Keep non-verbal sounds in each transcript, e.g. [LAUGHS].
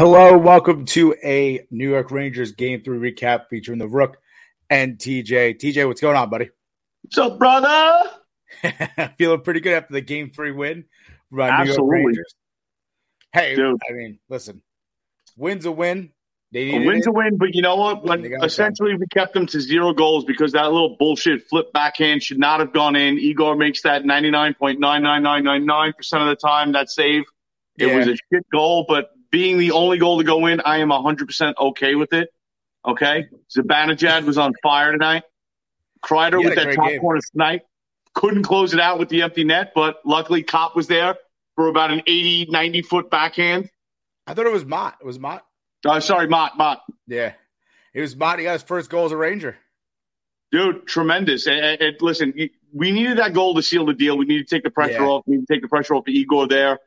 Hello, welcome to a New York Rangers game three recap featuring the Rook and TJ. TJ, what's going on, buddy? What's up, brother? [LAUGHS] Feeling pretty good after the game three win by New York Rangers. Hey, Dude. I mean, listen, win's a win. They A win's it. a win, but you know what? When essentially we kept them to zero goals because that little bullshit flip backhand should not have gone in. Igor makes that 99.99999% of the time that save. It Yeah. was a shit goal, but being the only goal to go in, I am 100% okay with it. Okay? Zibanejad was on fire tonight. Kreider with that top game. corner snipe. Couldn't close it out with the empty net, but luckily Copp was there for about an 80, 90 foot backhand. I thought it was Motte. It was Motte. Uh, sorry, Motte, Motte. Yeah, it was Motte. He got his first goal as a Ranger. Dude, tremendous. And, and- and listen, we needed that goal to seal the deal. We need to take the pressure Yeah. off. We need to take the pressure off the Igor there.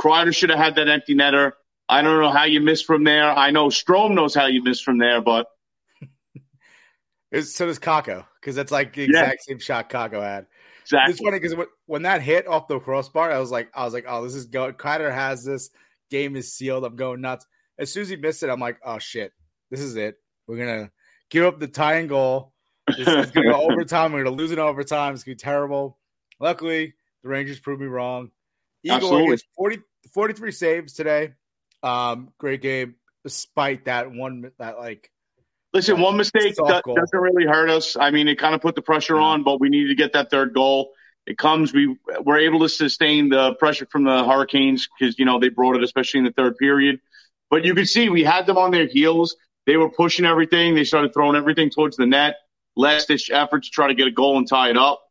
Kreider should have had that empty netter. I don't know how you missed from there. I know Strom knows how you missed from there, but [LAUGHS] It's, so does Kakko because that's like the Yeah. exact same shot Kakko had. exactly. It's funny because when, when that hit off the crossbar, I was like, I was like, oh, this is going. Kreider has this game is sealed. I'm going nuts. As soon as he missed it, I'm like, oh shit, this is it. We're gonna give up the tying goal. This is gonna go [LAUGHS] overtime. We're gonna lose it in overtime. It's gonna be terrible. Luckily, the Rangers proved me wrong. Igor Absolutely. gets 40, 43 saves today. Um, great game, despite that one that like Listen, one mistake Soft do- goal. doesn't really hurt us. I mean, it kind of put the pressure on, but we needed to get that third goal. It comes, we were able to sustain the pressure from the Hurricanes because, you know, they brought it, especially in the third period. But you could see we had them on their heels. They were pushing everything. They started throwing everything towards the net. Last ditch effort to try to get a goal and tie it up.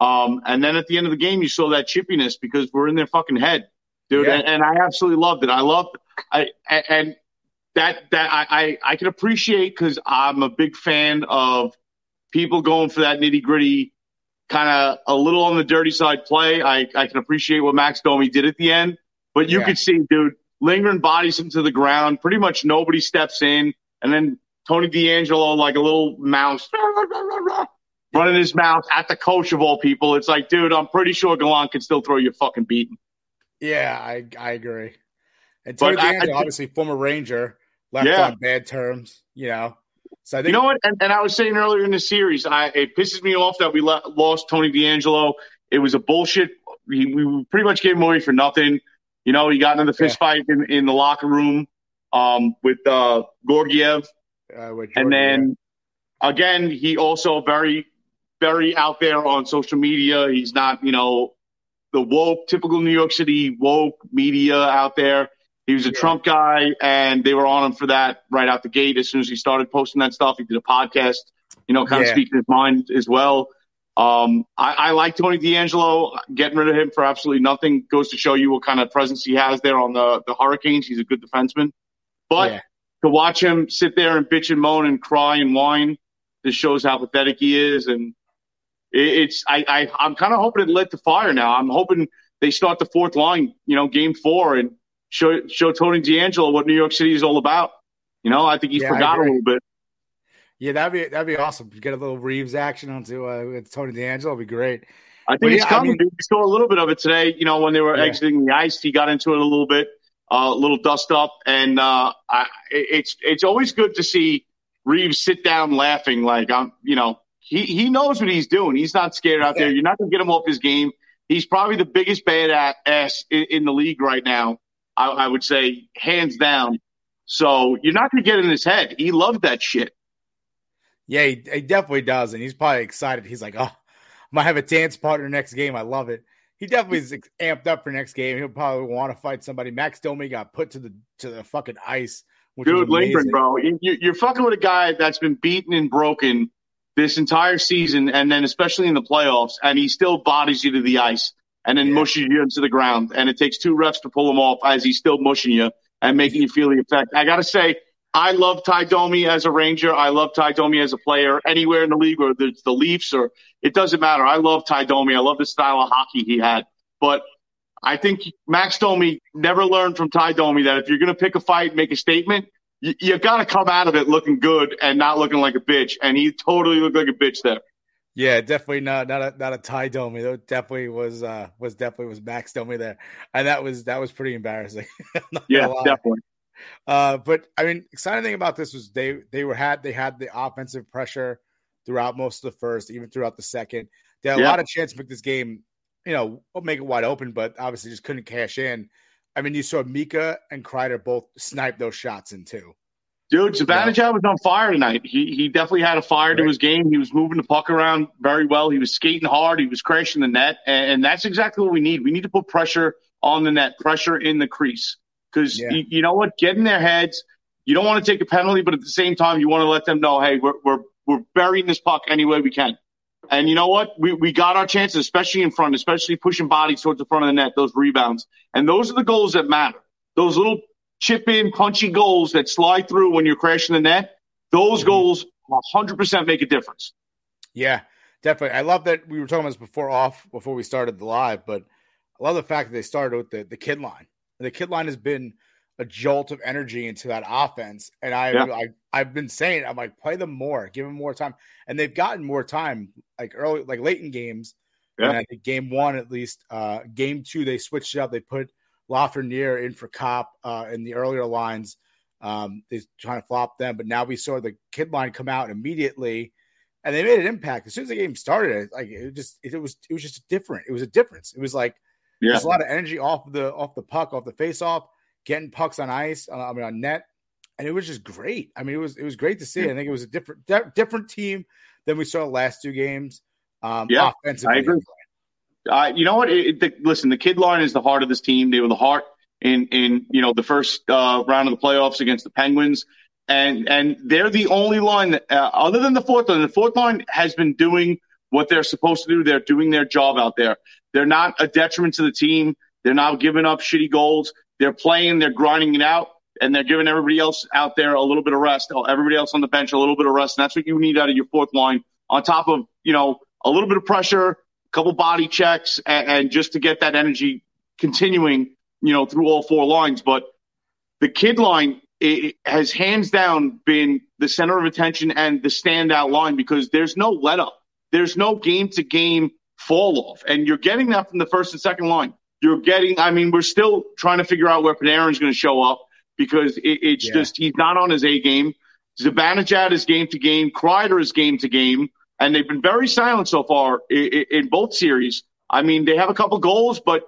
Um, and then at the end of the game, you saw that chippiness because we're in their fucking head, dude. Yeah. And, and I absolutely loved it. I loved, I, and that that I I, I can appreciate because I'm a big fan of people going for that nitty gritty kind of a little on the dirty side play. I I can appreciate what Max Domi did at the end, but you Yeah. could see, dude, Lindgren bodies him to the ground. Pretty much nobody steps in, and then Tony DeAngelo like a little mouse. [LAUGHS] Running his mouth at the coach of all people. It's like, dude, I'm pretty sure Gallant can still throw you fucking beating. Yeah, I I agree. And But Tony I- I obviously former Ranger, left Yeah. on bad terms. You know, so I think You know what? And, and I was saying earlier in the series, I, it pisses me off that we le- lost Tony DeAngelo. It was a bullshit. We, we pretty much gave him away for nothing. You know, he got into the fist fight in, in the locker room um, with uh, Georgiev. uh, with And then again, he also very, very out there on social media. He's not, you know, the woke, typical New York City woke media out there. He was a Yeah. Trump guy, and they were on him for that right out the gate. As soon as he started posting that stuff, he did a podcast, you know, kind of Yeah. speaking his mind as well. Um, I, I like Tony DeAngelo. Getting rid of him for absolutely nothing goes to show you what kind of presence he has there on the, the Hurricanes. He's a good defenseman. But Yeah. to watch him sit there and bitch and moan and cry and whine, this shows how pathetic he is. And it, it's I, I I'm kind of hoping it lit the fire now. I'm hoping they start the fourth line, you know, game four, and show show Tony DeAngelo what New York City is all about. You know, I think he Yeah, forgot a little bit. Yeah, that'd be that'd be awesome. You get a little Reaves action onto uh, with Tony DeAngelo, would be great. I think But it's yeah, I coming. mean- we saw a little bit of it today. You know, when they were Yeah. exiting the ice, he got into it a little bit, uh, a little dust up, and uh, I, it's it's always good to see Reaves sit down laughing. Like I'm, you know, he he knows what he's doing. He's not scared out there. You're not gonna get him off his game. He's probably the biggest bad ass in, in the league right now. I, I would say hands down. So you're not gonna get in his head. He loved that shit. Yeah, he, he definitely does, and he's probably excited. He's like, "Oh, I might have a dance partner next game. I love it." He definitely is amped up for next game. He'll probably want to fight somebody. Max Domi got put to the to the fucking ice, Dude, Lindgren, bro, you, you- you're fucking with a guy that's been beaten and broken this entire season, and then especially in the playoffs, and he still bodies you to the ice and then Yeah. mushes you into the ground. And it takes two refs to pull him off as he's still mushing you and making you feel the effect. I gotta say, I love Ty Domi as a Ranger. I love Ty Domi as a player anywhere in the league, or the, the Leafs, or it doesn't matter. I love Ty Domi. I love the style of hockey he had, but. I think Max Domi never learned from Ty Domi that if you're going to pick a fight, make a statement, you, you got to come out of it looking good and not looking like a bitch. And he totally looked like a bitch there. Yeah, definitely not not a not a Ty Domi. That definitely was uh was definitely was Max Domi there, and that was that was pretty embarrassing. [LAUGHS] Yeah, definitely. Uh, but I mean, exciting thing about this was they they were had they had the offensive pressure throughout most of the first, even throughout the second. They had a lot of chance to make this game, you know, make it wide open, but obviously just couldn't cash in. I mean, you saw Mika and Kreider both snipe those shots in too. Dude, Zibanejad was on fire tonight. He he definitely had a fire to his game. He was moving the puck around very well. He was skating hard. He was crashing the net, and, and that's exactly what we need. We need to put pressure on the net, pressure in the crease, because Yeah. you, you know what, get in their heads. You don't want to take a penalty, but at the same time, you want to let them know, hey, we're we're we're burying this puck any way we can. And you know what? We we got our chances, especially in front, especially pushing bodies towards the front of the net, those rebounds. And those are the goals that matter. Those little chip in, punchy goals that slide through when you're crashing the net, those Mhm. goals 100% make a difference. Yeah, definitely. I love that we were talking about this before off before we started the live, but I love the fact that they started with the the kid line. And The kid line has been a jolt of energy into that offense, and I, Yeah. I I've been saying I'm like play them more, give them more time, and they've gotten more time like early, like late in games. Yeah. And I think game one at least, uh, game two they switched it up. They put Lafreniere in for Copp uh, in the earlier lines. Um, they trying to flop them, but now we saw the kid line come out immediately and they made an impact as soon as the game started. Like it just, it, was, it was just different. It was a difference. It was like Yeah. there's a lot of energy off the off the puck, off the face off, getting pucks on ice. uh, I mean on net, and it was just great. I mean it was it was great to see. I think it was a different di- different team than we saw the last two games. Um, Yeah, offensively. I agree. You know what? It, it, the, listen, the kid line is the heart of this team. They were the heart in in you know the first uh, round of the playoffs against the Penguins, and and they're the only line that, uh, other than the fourth line. The fourth line has been doing what they're supposed to do. They're doing their job out there. They're not a detriment to the team. They're not giving up shitty goals. They're playing. They're grinding it out, and they're giving everybody else out there a little bit of rest. Everybody else on the bench a little bit of rest. And that's what you need out of your fourth line. On top of you know a little bit of pressure, couple body checks, and, and just to get that energy continuing, you know, through all four lines. But the kid line it, has hands down been the center of attention and the standout line because there's no let up. There's no game to game fall off. And you're getting that from the first and second line. You're getting, I mean, we're still trying to figure out where Panarin's going to show up because it, it's Yeah. just, he's not on his A game. Zibanejad is game to game. Kreider is game to game. And they've been very silent so far in, in both series. I mean, they have a couple goals, but,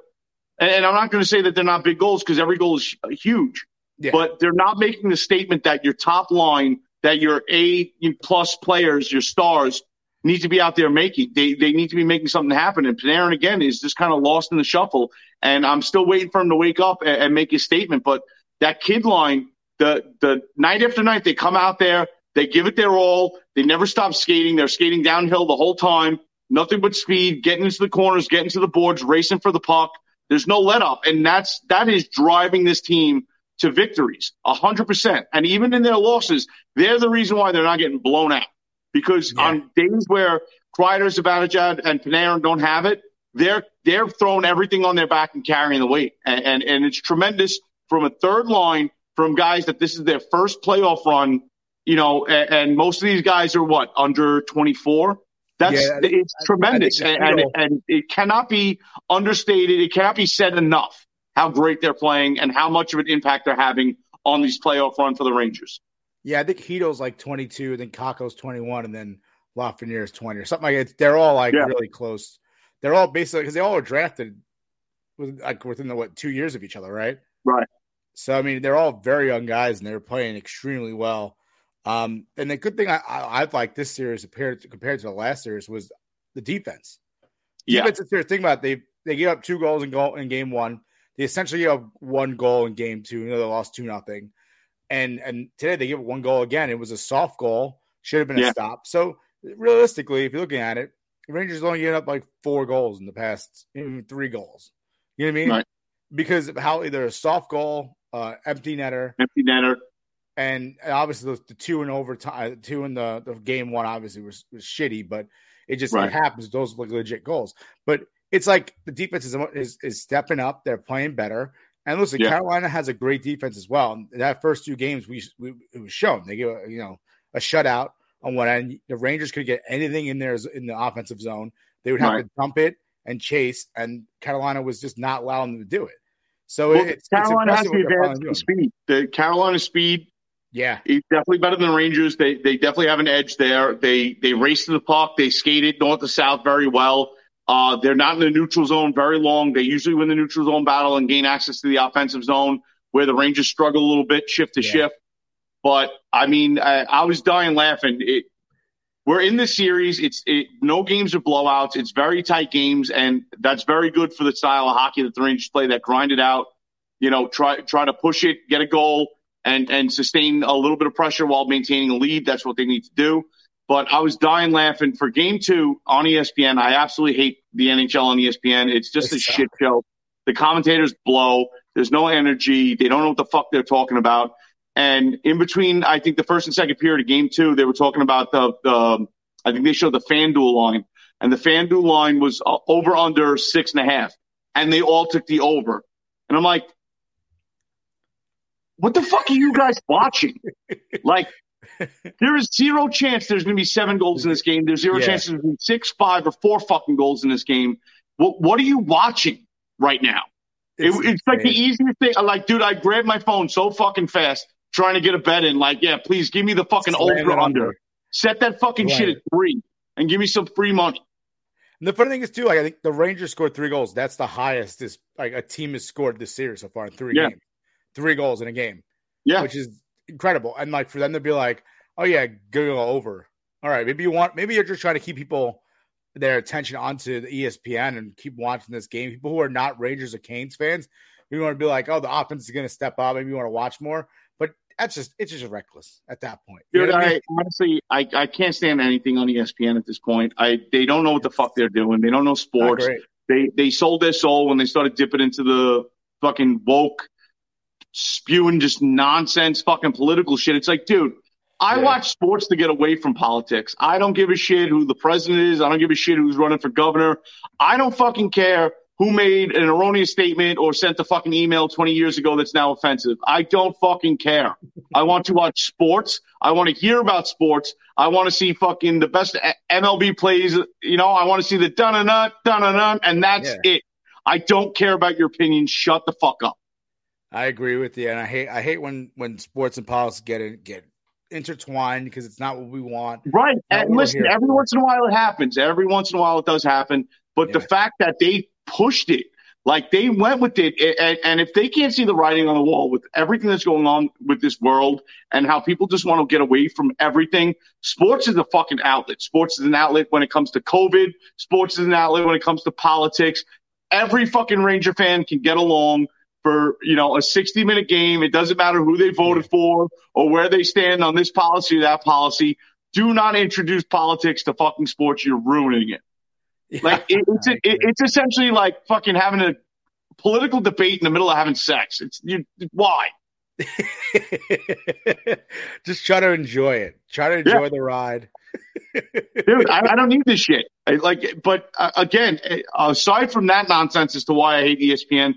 and I'm not going to say that they're not big goals because every goal is huge Yeah. but they're not making the statement that your top line, that your A plus players, your stars, need to be out there making. They they need to be making something happen. And Panarin again is just kind of lost in the shuffle. And I'm still waiting for him to wake up and, and make his statement. But that kid line, the the night after night, they come out there, they give it their all. They never stop skating. They're skating downhill the whole time. Nothing but speed, getting into the corners, getting to the boards, racing for the puck. There's no let up. And that's that is driving this team to victories, a hundred percent. And even in their losses, they're the reason why they're not getting blown out. Because Yeah. on days where Kreider, Zibanejad, and Panarin don't have it, they're they're throwing everything on their back and carrying the weight. And, and and it's tremendous from a third line from guys that this is their first playoff run you know, and, and most of these guys are what under 24. That's Yeah, I it's I- I tremendous, think and, and and it cannot be understated. It cannot be said enough how great they're playing and how much of an impact they're having on these playoff run for the Rangers. Yeah, I think Chytil's like 22, then Kakko's 21, and then Lafreniere is 20 or something like it. They're all like Yeah. really close. They're all basically because they all were drafted with, like within the what two years of each other, right? Right. So I mean, they're all very young guys, and they're playing extremely well. Um, and the good thing I, I I've liked this series compared to, compared to the last series was the defense. Yeah. Defense is serious. Think about it. They they gave up two goals in goal in game one. They essentially gave up one goal in game two. You know, they lost two nothing. And and today they give up one goal again. It was a soft goal. Should have been a stop. So realistically, if you're looking at it, Rangers only giving up like four goals in the past, even three goals. You know what I mean? Right. Because of how either a soft goal, uh, empty netter, Empty netter. And obviously the, the two in overtime, uh, two in the, the game one obviously was, was shitty, but it just Right. it happens. Those look legit goals, but it's like the defense is, is is stepping up. They're playing better. And listen, Yeah. Carolina has a great defense as well. And that first two games, we, we it was shown they give a, you know a shutout on one end. The Rangers could get anything in there in the offensive zone. They would have Right. to dump it and chase, and Carolina was just not allowing them to do it. So Well, it's, Carolina it's has the advantage finally of doing. speed. The Carolina speed Yeah, is definitely better than the Rangers. They they definitely have an edge there. They they race to the puck. They skate it north to south very well. Uh, they're not in the neutral zone very long. They usually win the neutral zone battle and gain access to the offensive zone, where the Rangers struggle a little bit, shift to Yeah. shift. But I mean, I, I was dying laughing. It, we're in the series. It's it, no games are blowouts. It's very tight games, and that's very good for the style of hockey that the Rangers play. That grind it out, you know, try try to push it, get a goal, and and sustain a little bit of pressure while maintaining a lead. That's what they need to do. But I was dying laughing for game two on ESPN. I absolutely hate the NHL on ESPN. It's just They a shit show. The commentators blow. There's no energy. They don't know what the fuck they're talking about. And in between, I think the first and second period of game two, they were talking about the, the I think they showed the FanDuel line, and the FanDuel line was uh, over under six and a half, and they all took the over. And I'm like, what the fuck are you guys watching? [LAUGHS] like, there is zero chance there's going to be seven goals in this game. There's zero Yeah. chance there's going to be six, five, or four fucking goals in this game. What, what are you watching right now? It, it's like the easiest thing. I'm like, dude, I grabbed my phone so fucking fast trying to get a bet in. Like, yeah, please give me the fucking Slam over under. under. Set that fucking shit at three and give me some free money. And the funny thing is too, like I think the Rangers scored three goals. That's the highest this like a team has scored this series so far in three Yeah. games. Three goals in a game, Yeah. which is incredible. And like for them to be like, oh yeah, go over. All right, maybe you want, maybe you're just trying to keep people their attention onto the ESPN and keep watching this game. People who are not Rangers or Canes fans, we want to be like, oh, the offense is going to step up. Maybe you want to watch more. But that's just it's just reckless at that point. You Dude, I mean? Honestly, I, I can't stand anything on ESPN at this point. I they don't know what the fuck they're doing. They don't know sports. They they sold their soul when they started dipping into the fucking woke, spewing just nonsense, fucking political shit. It's like, dude, I Yeah. watch sports to get away from politics. I don't give a shit who the president is. I don't give a shit who's running for governor. I don't fucking care who made an erroneous statement or sent a fucking email 20 years ago that's now offensive. I don't fucking care. I want to watch sports. I want to hear about sports. I want to see fucking the best MLB plays. You know, I want to see the dun dun dun dun and dun, and that's Yeah. it. I don't care about your opinion. Shut the fuck up. I agree with you, and I hate I hate when when sports and politics get in, get intertwined because it's not what we want. Right. And listen, every once in a while it happens. Every once in a while it does happen. But the fact that they pushed it, like they went with it, and, and if they can't see the writing on the wall with everything that's going on with this world and how people just want to get away from everything, sports is a fucking outlet. Sports is an outlet when it comes to COVID. Sports is an outlet when it comes to politics. Every fucking Ranger fan can get along for you know a 60 minute game. It doesn't matter who they voted for or where they stand on this policy or that policy. Do not introduce politics to fucking sports. You're ruining it. Like it, [LAUGHS] it's it, it's essentially like fucking having a political debate in the middle of having sex. It's you why? [LAUGHS] Just try to enjoy it. Try to enjoy the ride. [LAUGHS] dude. I, I don't need this shit. I, like, but uh, again, uh, aside from that nonsense as to why I hate ESPN,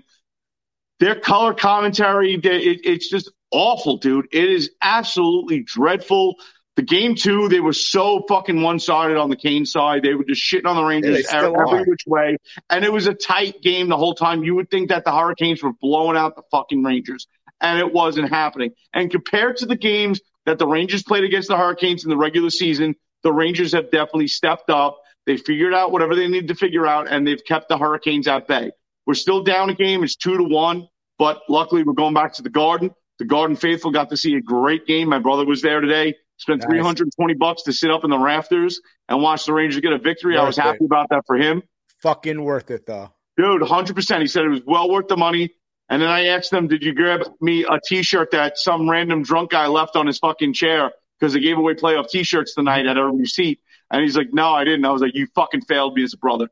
their color commentary, it, it's just awful, dude. It is absolutely dreadful. The game two, they were so fucking one sided on the Kane side. They were just shitting on the Rangers every which way. And it was a tight game the whole time. You would think that the Hurricanes were blowing out the fucking Rangers, and it wasn't happening. And compared to the games that the Rangers played against the Hurricanes in the regular season, the Rangers have definitely stepped up. They figured out whatever they need to figure out, and they've kept the Hurricanes at bay. We're still down a game. It's two to one, but luckily we're going back to the Garden. The Garden faithful got to see a great game. My brother was there today. Spent Nice. 320 bucks to sit up in the rafters and watch the Rangers get a victory. I was happy it. about that for him. Fucking worth it though. Dude, 100%. He said it was well worth the money. And then I asked him, did you grab me a t-shirt that some random drunk guy left on his fucking chair? Because they gave away playoff t-shirts tonight at every seat. And he's like, no, I didn't. I was like, you fucking failed me as a brother.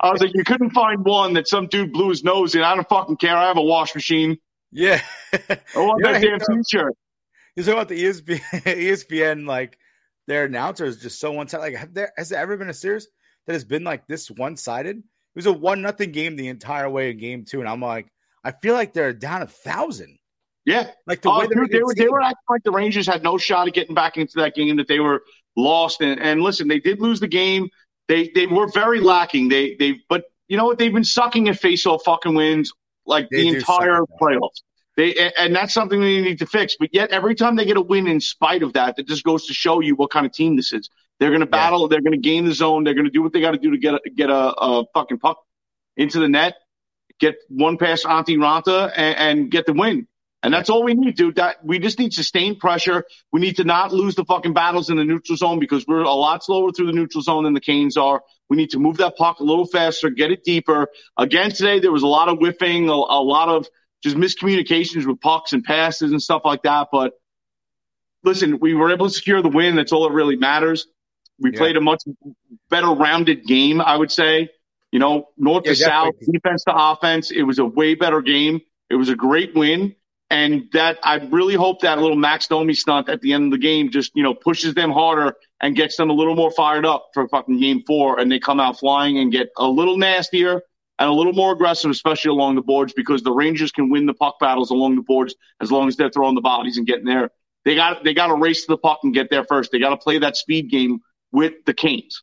I was like, you couldn't find one that some dude blew his nose in. I don't fucking care. I have a wash machine. Yeah. I want Yeah, that damn does. t-shirt. You talk about the ESPN, [LAUGHS] ESPN, like their announcer is just so one sided. Like, have there has there ever been a series that has been like this one sided? It was a one nothing game the entire way in game two, and I'm like, I feel like they're down a thousand. Yeah. Like the Oh, way dude, they were they were acting like the Rangers had no shot at getting back into that game. That they were lost. And, and listen, they did lose the game. They they were very lacking. They they but you know what? They've been sucking at face-off fucking wins like They the entire playoffs. They and- that's something they need to fix. But yet every time they get a win, in spite of that, that just goes to show you what kind of team this is. They're going to battle. They're going to gain the zone. They're going to do what they got to do to get a, get a, a fucking puck into the net, get one past Antti Raanta, and, and get the win. And that's all we need, dude. That we just need sustained pressure. We need to not lose the fucking battles in the neutral zone because we're a lot slower through the neutral zone than the Canes are. We need to move that puck a little faster, get it deeper. Again, today there was a lot of whiffing, a, a lot of just miscommunications with pucks and passes and stuff like that. But listen, we were able to secure the win. That's all that really matters. We Yeah. played a much better rounded game, I would say. You know, north Yeah, to south, defense to offense. It was a way better game. It was a great win. And that I really hope that little Max Domi stunt at the end of the game just, you know, pushes them harder and gets them a little more fired up for fucking game four. And they come out flying and get a little nastier and a little more aggressive, especially along the boards, because the Rangers can win the puck battles along the boards as long as they're throwing the bodies and getting there. They got they got to race to the puck and get there first. They got to play that speed game with the Canes.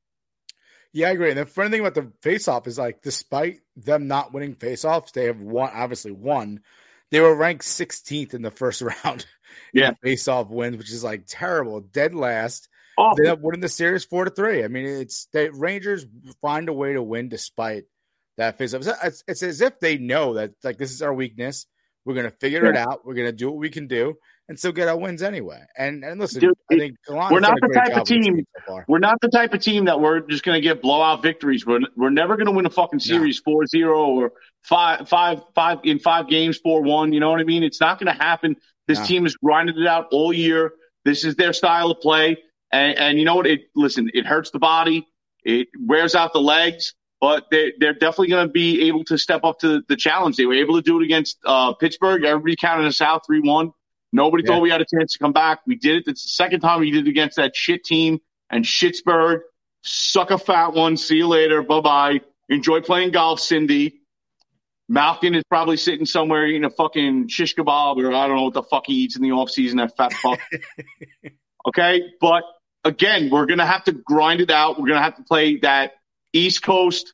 Yeah, I agree. And the funny thing about the faceoff is like, despite them not winning faceoffs, they have won. Obviously, won. They were ranked 16th in the first [LAUGHS] round. Yeah. faceoff wins, which is like terrible, dead last. Oh, They up winning the series four to three. I mean, it's the Rangers find a way to win despite that. It's, it's, it's as if they know that like this is our weakness. We're gonna figure it out. We're gonna do what we can do, and still get our wins anyway. And and listen, Dude, I think Gallant we're not the type of job with this team- so. We're not the type of team that we're just going to get blowout victories. We're we're never going to win a fucking series 4-0 or five five five in five games 4-1. You know what I mean? It's not going to happen. This No. team has grinded it out all year. This is their style of play, and, and you know what? It listen, it hurts the body, it wears out the legs, but they they're definitely going to be able to step up to the challenge. They were able to do it against uh, Pittsburgh. Everybody counted us out 3-1. Nobody Yeah. thought we had a chance to come back. We did it. It's the second time we did it against that shit team and Schittsburg. Suck a fat one. See you later. Bye bye. Enjoy playing golf, Cindy. Malkin is probably sitting somewhere eating a fucking shish kebab or I don't know what the fuck he eats in the off season. That fat fuck. [LAUGHS] okay, but again, we're gonna have to grind it out. We're gonna have to play that East Coast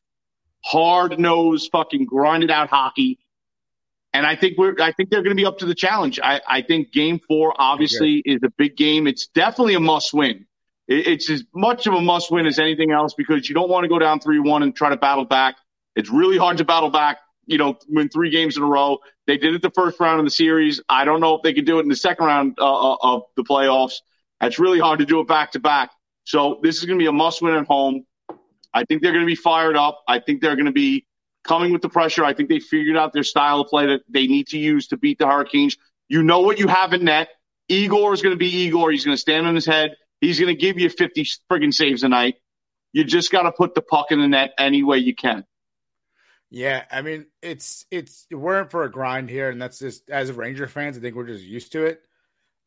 hard nosed fucking grinded out hockey. And I think we're I think they're gonna be up to the challenge. I, I think game four obviously is a big game. It's definitely a must win. It, it's as much of a must win as anything else because you don't want to go down three one and try to battle back. It's really hard to battle back, you know, win three games in a row. They did it the first round of the series. I don't know if they could do it in the second round uh, uh, of the playoffs. It's really hard to do it back to back. So this is going to be a must win at home. I think they're going to be fired up. I think they're going to be coming with the pressure. I think they figured out their style of play that they need to use to beat the Hurricanes. You know what you have in net. Igor is going to be Igor. He's going to stand on his head. He's going to give you 50 friggin' saves a night. You just got to put the puck in the net any way you can. Yeah, I mean it's it's we're in for a grind here, and that's just as Ranger fans, I think we're just used to it.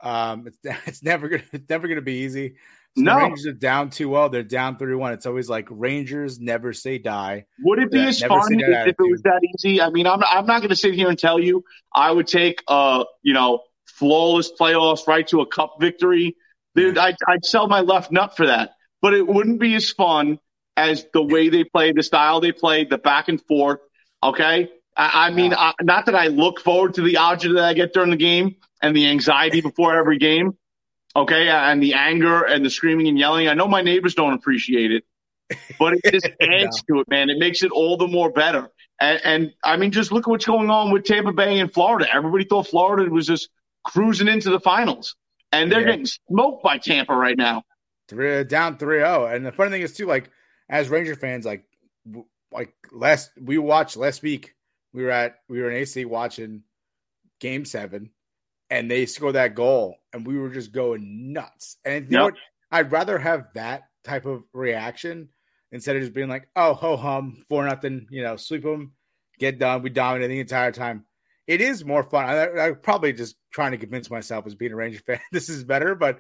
Um, it's [LAUGHS] it's never gonna it's never gonna be easy. So No. Rangers are down 2-0. They're down 3-1. It's always like Rangers never say die. Would it be Yeah, as fun if, it was that easy? I mean, I'm I'm not going to sit here and tell you I would take uh you know flawless playoffs right to a cup victory. Dude, I'd, I'd sell my left nut for that. But it wouldn't be as fun as the way they play, the style they play, the back and forth. Okay, I, I mean, I, not that I look forward to the agita that I get during the game and the anxiety before every game. Okay, and the anger and the screaming and yelling. I know my neighbors don't appreciate it, but it just [LAUGHS] adds to it, man. It makes it all the more better. And, and I mean, just look at what's going on with Tampa Bay and Florida. Everybody thought Florida was just cruising into the finals, and they're Yeah. getting smoked by Tampa right now. Three down 3-0. And the funny thing is too, like as Ranger fans, like like last we watched last week, we were at we were in AC watching game seven, and they scored that goal, and we were just going nuts. And you know Yep. what? I'd rather have that type of reaction instead of just being like, oh ho hum, four nothing, you know, sweep them, get done. We dominated the entire time. It is more fun. I, I'm probably just trying to convince myself as being a Ranger [LAUGHS] fan this is better, but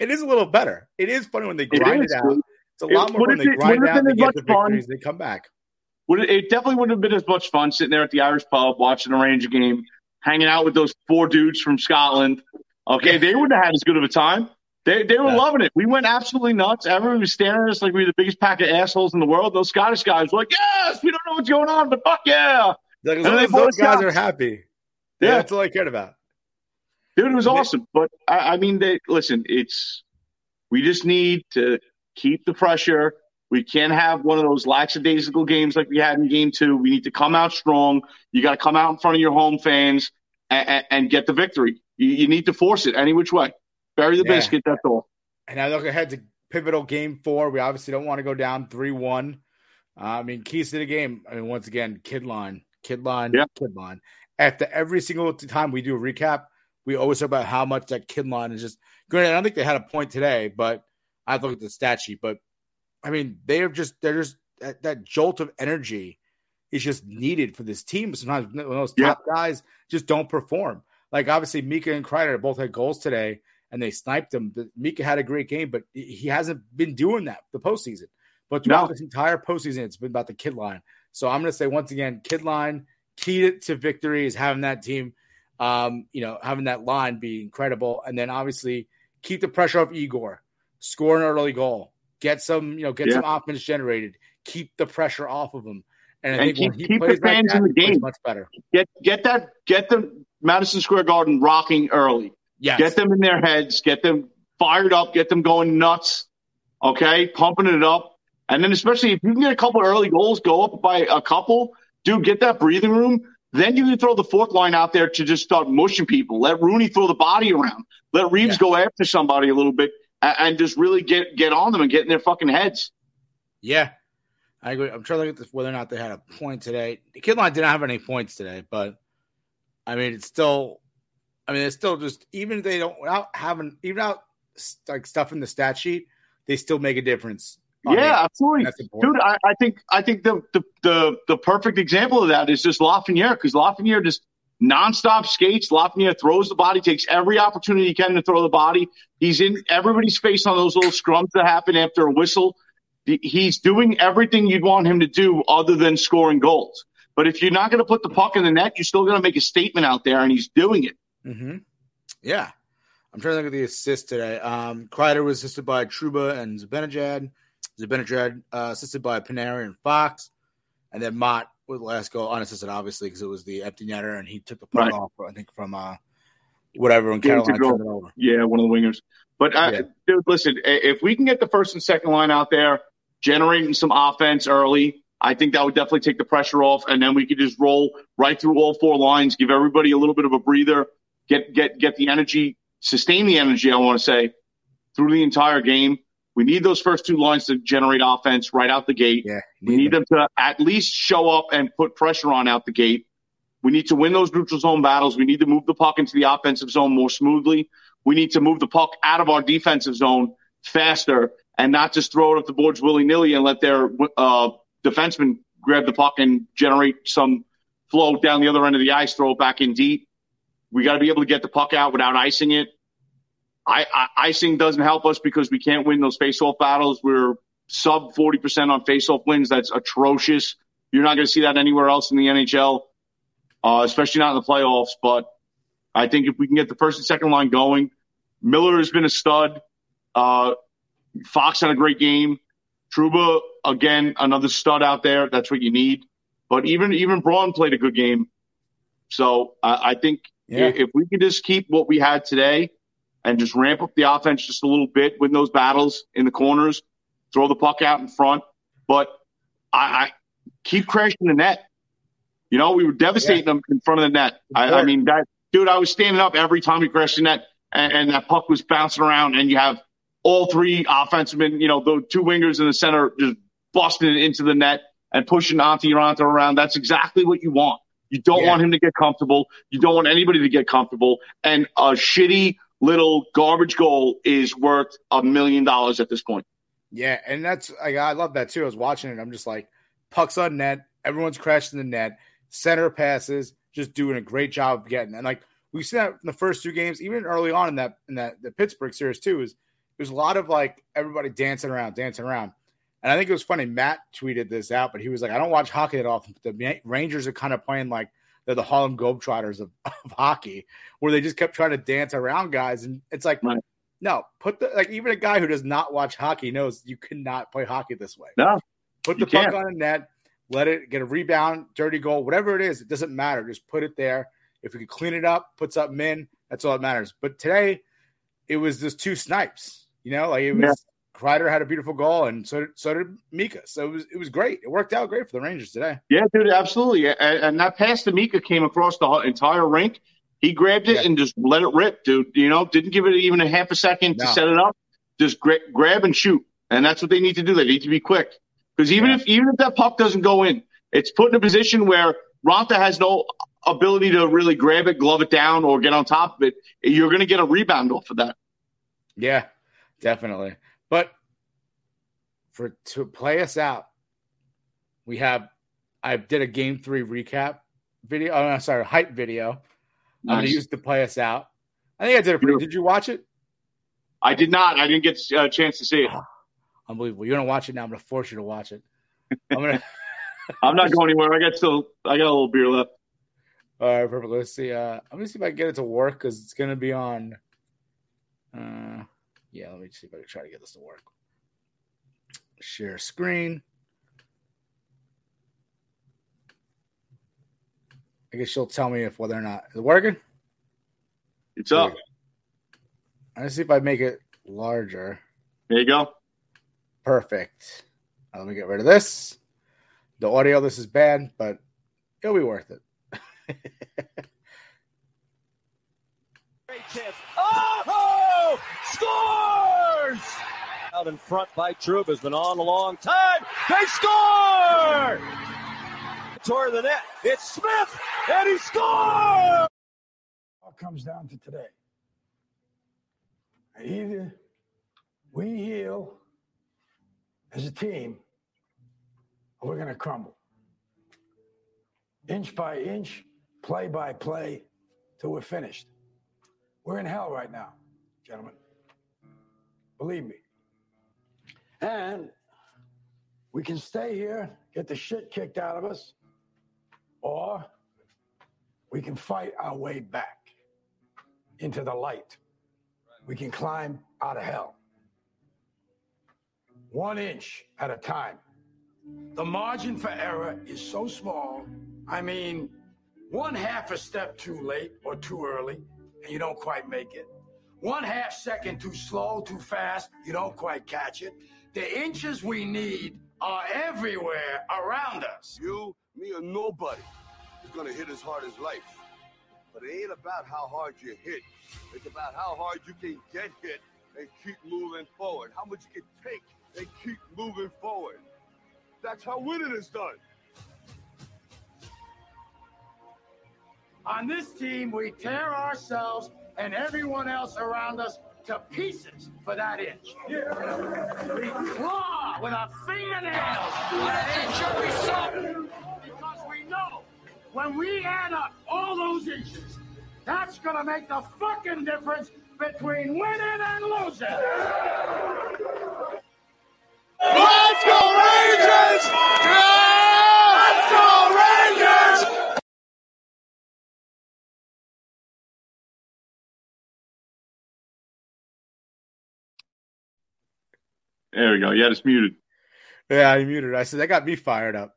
it is a little better. It is funny when they grind it, is, out. It's a It lot more when they it- grind out. it They get the victories. They come back. Would it, it definitely wouldn't have been as much fun sitting there at the Irish pub watching a Ranger game, hanging out with those four dudes from Scotland. Okay, they wouldn't have had as good of a time. They they were Yeah. loving it. We went absolutely nuts. Everyone was staring at us like we were the biggest pack of assholes in the world. Those Scottish guys were like, "Yes, we don't know what's going on, but fuck yeah, Like, And they those guys are happy, Yeah. yeah, that's all I cared about. dude, it was awesome." But I, I mean, they listen. It's we just need to keep the pressure. We can't have one of those lackadaisical games like we had in game two. We need to come out strong. You got to come out in front of your home fans and, and, and get the victory. You, you need to force it any which way. Bury the Yeah. biscuit. That's all. And I look ahead to pivotal game four. We obviously don't want to go down three one. Uh, I mean, keys to the game. I mean, once again, kid line, kid line, Yeah. kid line. After every single time we do a recap, we always talk about how much that kid line is just. Granted, I don't think they had a point today, but I have to look at the stat sheet. But I mean, they are just they're just that, that jolt of energy is just needed for this team. Sometimes when those Yeah. top guys just don't perform. Like obviously, Mika and Kreider both had goals today, and they sniped him. But Mika had a great game, but he hasn't been doing that the postseason. But throughout No. this entire postseason, it's been about the kid line. So I'm going to say once again, kid line key to victory is having that team, um, you know, having that line be incredible, and then obviously keep the pressure off Igor, score an early goal, get some, you know, get Yeah. some offense generated, keep the pressure off of him. And And keep- keep the plays like fans that, in the game. much better. Get get that get the Madison Square Garden rocking early. Yes. Get them in their heads. Get them fired up. Get them going nuts. Okay, pumping it up. And then especially if you can get a couple early goals, go up by a couple, dude, get that breathing room. Then you can throw the fourth line out there to just start mushing people. Let Rooney throw the body around. Let Reaves Yeah. go after somebody a little bit and, just really get get on them and get in their fucking heads. Yeah, I agree. I'm trying to look at this, whether or not they had a point today. The kid line didn't have any points today, but I mean, it's still. I mean, it's still just even if they don't without having even out like stuff in the stat sheet, they still make a difference. Yeah, absolutely. Dude, I, I think I think the, the the the perfect example of that is just Lafreniere because Lafreniere just nonstop skates. Lafreniere throws the body, takes every opportunity he can to throw the body. He's in everybody's face on those little scrums that happen after a whistle. He's doing everything you'd want him to do other than scoring goals. But if you're not going to put the puck in the net, you're still going to make a statement out there, and he's doing it. Mm-hmm. Yeah. I'm trying to look at the assists today. Um, Kreider was assisted by Trouba and Zibanejad. Zibanejad uh, assisted by Panarin and Fox. And then Motte with the last goal, unassisted, obviously, because it was the empty netter, and he took the puck Right. off, I think, from uh, whatever when Carolina turned it over. Yeah, one of the wingers. But uh, Yeah. dude, listen, if we can get the first and second line out there generating some offense early, I think that would definitely take the pressure off, and then we could just roll right through all four lines, give everybody a little bit of a breather, get get get the energy, sustain the energy. I want to say through the entire game. We need those first two lines to generate offense right out the gate. Yeah. We need them to at least show up and put pressure on out the gate. We need to win those neutral zone battles. We need to move the puck into the offensive zone more smoothly. We need to move the puck out of our defensive zone faster and not just throw it up the boards willy nilly and let their uh, defensemen grab the puck and generate some flow down the other end of the ice, throw it back in deep. We got to be able to get the puck out without icing it. I, I icing doesn't help us because we can't win those face-off battles. We're sub 40% on face-off wins. That's atrocious. You're not going to see that anywhere else in the NHL, uh, especially not in the playoffs. But I think if we can get the first and second line going, Miller has been a stud. Uh, Fox had a great game. Trouba, again, another stud out there. That's what you need. But even even Braun played a good game. So I, I think Yeah. if we can just keep what we had today and just ramp up the offense just a little bit with those battles in the corners, throw the puck out in front. But I, I keep crashing the net. You know, we were devastating them in front of the net. I, I mean, that dude, I was standing up every time he crashed the net, and, and that puck was bouncing around, and you have all three offensemen, you know, the two wingers in the center just busting it into the net and pushing Antti Raanta around. That's exactly what you want. You don't Yeah. want him to get comfortable. You don't want anybody to get comfortable. And a shitty little garbage goal is worth a million dollars at this point. Yeah, and that's like I love that too. I was watching it. I'm just like pucks on net. Everyone's crashing the net. Center passes, just doing a great job of getting. And like we've seen that in the first two games, even early on in that in that the Pittsburgh series too. Is there's a lot of like everybody dancing around, dancing around. And I think it was funny. Matt tweeted this out, but he was like, "I don't watch hockey that often. The Rangers are kind of playing like they're the Harlem Globetrotters of, [LAUGHS] of hockey, where they just kept trying to dance around guys, and it's like, Right. no, put the like even a guy who does not watch hockey knows you cannot play hockey this way. No, Put the puck can't. on a net, let it get a rebound, dirty goal, whatever it is. It doesn't matter. Just put it there. If we can clean it up, put something in, that's all that matters. But today, it was just two snipes. You know, like it was. Kreider had a beautiful goal, and so did, so did Mika. So it was it was great. It worked out great for the Rangers today. Yeah, dude, absolutely. And, and that pass to Mika came across the entire rink. He grabbed it Yeah. and just let it rip, dude. You know, didn't give it even a half a second to set it up. Just gra- grab and shoot, and that's what they need to do. They need to be quick because even Yeah. if even if that puck doesn't go in, it's put in a position where Raanta has no ability to really grab it, glove it down, or get on top of it. You're going to get a rebound off of that. Yeah, definitely. For to play us out, we have I did a game three recap video. Oh, no, sorry, hype video. I'm gonna use to play us out. I think I did a pretty. Did you watch it? I did not. I didn't get a chance to see it. [SIGHS] Unbelievable. You're gonna watch it now. I'm gonna force you to watch it. I'm gonna. [LAUGHS] I'm not going anywhere. I got still. I got a little beer left. All right, perfect. Let's see. Uh, I'm gonna see if I can get it to work because it's gonna be on. Uh, yeah. Let me see if I can try to get this to work. Share screen. I guess she'll tell me if whether or not is it working. It's up. I'm gonna see if I make it larger. There you go. Perfect. Now let me get rid of this. The audio, this is bad, but it'll be worth it. [LAUGHS] Great chance. Oh! Scores! Out in front by Trouba has been on a long time. They score! Toward the net. It's Smith, and he scores! all comes down to today. Either we heal as a team, or we're going to crumble. Inch by inch, play by play, till we're finished. We're in hell right now, gentlemen. Believe me. And we can stay here, get the shit kicked out of us, or we can fight our way back into the light. We can climb out of hell. One inch at a time. The margin for error is so small. I mean, one half a step too late or too early, and you don't quite make it. One half second too slow, too fast, you don't quite catch it. The inches we need are everywhere around us. You, me, or nobody is gonna hit as hard as life. But it ain't about how hard you hit. It's about how hard you can get hit and keep moving forward. How much you can take and keep moving forward. That's how winning is done. On this team, we tear ourselves and everyone else around us to pieces for that inch. We claw with our fingernails for that inch every second. Because we know when we add up all those inches, that's gonna make the fucking difference between winning and losing. Let's go Rangers! Let's There we go. Yeah, it's muted. Yeah, I muted. I said that got me fired up.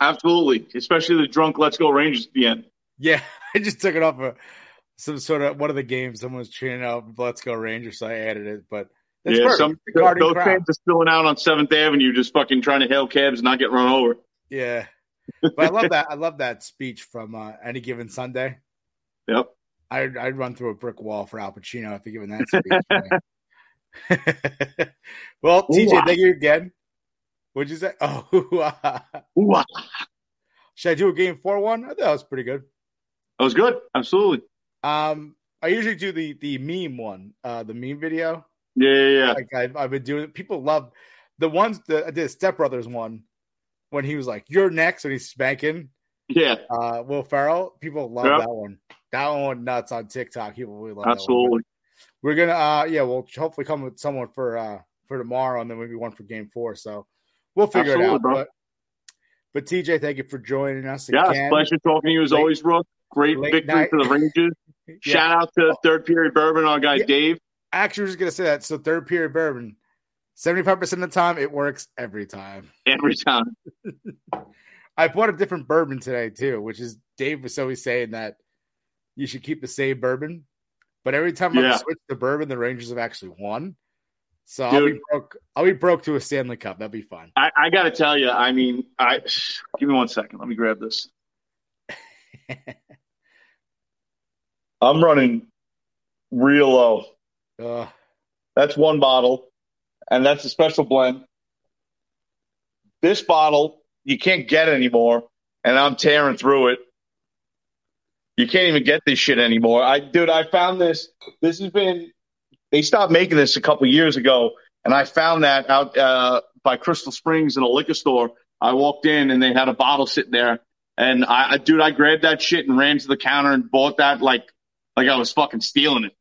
Absolutely, especially the drunk "Let's Go Rangers" at the end. Yeah, [LAUGHS] I just took it off of some sort of one of the games. Someone was cheering out "Let's Go Rangers," so I added it. But that's yeah, perfect. some The those crowd. fans are spilling out on Seventh Avenue, just fucking trying to hail cabs and not get run over. Yeah, [LAUGHS] but I love that. I love that speech from uh, any given Sunday. Yep. I'd, I'd run through a brick wall for Al Pacino after giving that speech. [LAUGHS] [LAUGHS] well, TJ, Ooh-ah. thank you again. What'd you say? [LAUGHS] Oh. Ooh-ah. should I do a game four one? I thought that was pretty good. That was good. Absolutely. Um, I usually do the the meme one, uh, the meme video. Yeah, yeah, yeah. Like I've, I've been doing. People love the ones that I did. Step Brothers one when he was like, "You're next," and he's spanking. Yeah, Uh, Will Ferrell. People love Yep. that one. That one went nuts on TikTok. People really love that one. absolutely. We're gonna, uh, yeah, we'll hopefully come with someone for uh for tomorrow, and then maybe one for Game Four. So we'll figure it out. bro. But, but TJ, thank you for joining us Yeah, it's a again. pleasure talking to you as Late- always, Rook. Great victory night. for the Rangers. [LAUGHS] Yeah. Shout out to third period bourbon, our guy Yeah. Dave. Actually, I was just gonna say that. So third period bourbon, seventy five percent of the time, it works every time. Every time. [LAUGHS] I bought a different bourbon today too, which is Dave was always saying that you should keep the same bourbon, but every time Yeah. I switch to bourbon, the Rangers have actually won. So I'll be broke. I'll be broke to a Stanley Cup. That'd be fun. I, I got to tell you, I mean, I give me one second. Let me grab this. [LAUGHS] I'm running real low. Uh, That's one bottle, and that's a special blend. This bottle you can't get anymore, and I'm tearing through it. You can't even get this shit anymore. I, dude, I found this. This has been. They stopped making this a couple years ago, and I found that out uh, by Crystal Springs in a liquor store. I walked in, and they had a bottle sitting there, and I, I dude, I grabbed that shit and ran to the counter and bought that like, like I was fucking stealing it.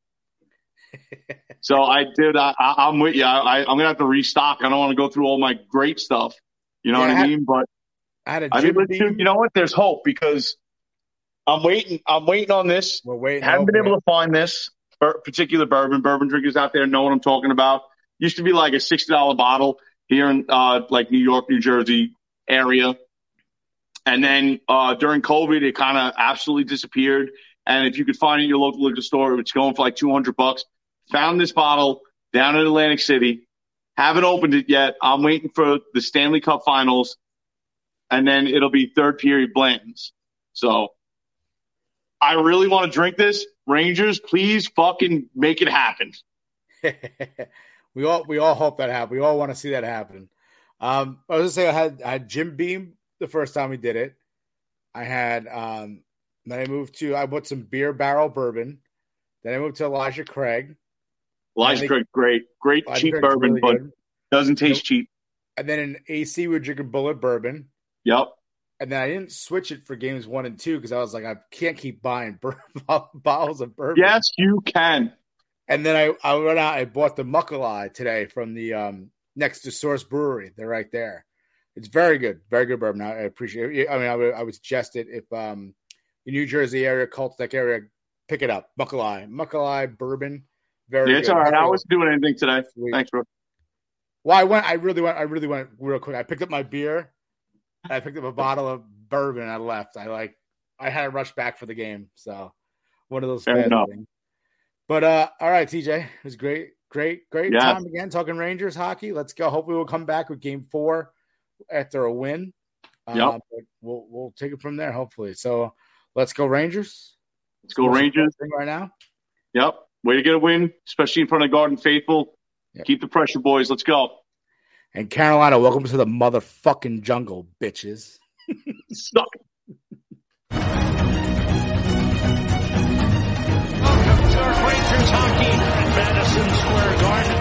[LAUGHS] So I did. I, I, I'm with you. I, I'm gonna have to restock. I don't want to go through all my great stuff. You know Yeah, what I mean? But I had a I mean, Jim let's do, Beam. you know what? There's hope because I'm waiting. I'm waiting on this. We're waiting. Haven't been hoping able to find this particular bourbon. Bourbon drinkers out there know what I'm talking about. Used to be like a sixty dollar bottle here in uh, like New York, New Jersey area, and then uh, during COVID, it kind of absolutely disappeared. And if you could find it in your local liquor store, it's going for like two hundred bucks. Found this bottle down in Atlantic City. Haven't opened it yet. I'm waiting for the Stanley Cup Finals, and then it'll be third period blends. So I really want to drink this. Rangers, please fucking make it happen. [LAUGHS] we all we all hope that happen. We all want to see that happen. Um, I was gonna say I had I had Jim Beam the first time we did it. I had um, then I moved to I bought some beer barrel bourbon. Then I moved to Elijah Craig. Elijah Craig, great, great Elijah cheap Craig's bourbon, really but good. doesn't taste cheap. And then in AC we're drinking Bulleit Bourbon. Yep. And then I didn't switch it for games one and two because I was like, I can't keep buying bur- [LAUGHS] bottles of bourbon. Yes, you can. And then I, I went out. I bought the Muckalai today from the um, next to Source Brewery. They're right there. It's very good, very good bourbon. I, I appreciate. it. I mean, I would, I would suggest it if um, the New Jersey area, Cult area, pick it up. Muckalai, Muckalai bourbon. Very. Yeah, it's good. all right. I wasn't doing anything today. Sweet. Thanks, bro. Well, I went. I really went. I really went real quick. I picked up my beer. I picked up a bottle of bourbon. I left. I like. I had to rush back for the game. So one of those Fair enough. things. But uh, all right, TJ, it was great, great, great Yeah. time again talking Rangers hockey. Let's go. Hopefully, we'll come back with Game Four after a win. Uh, Yep. we'll we'll take it from there. Hopefully, so let's go Rangers. Let's go Rangers. Right now. Yep. Way to get a win, especially in front of Garden Faithful. Yep. Keep the pressure, boys. Let's go. And Carolina, welcome to the motherfucking jungle, bitches. Suck. Welcome to Rangers hockey at Madison Square Garden.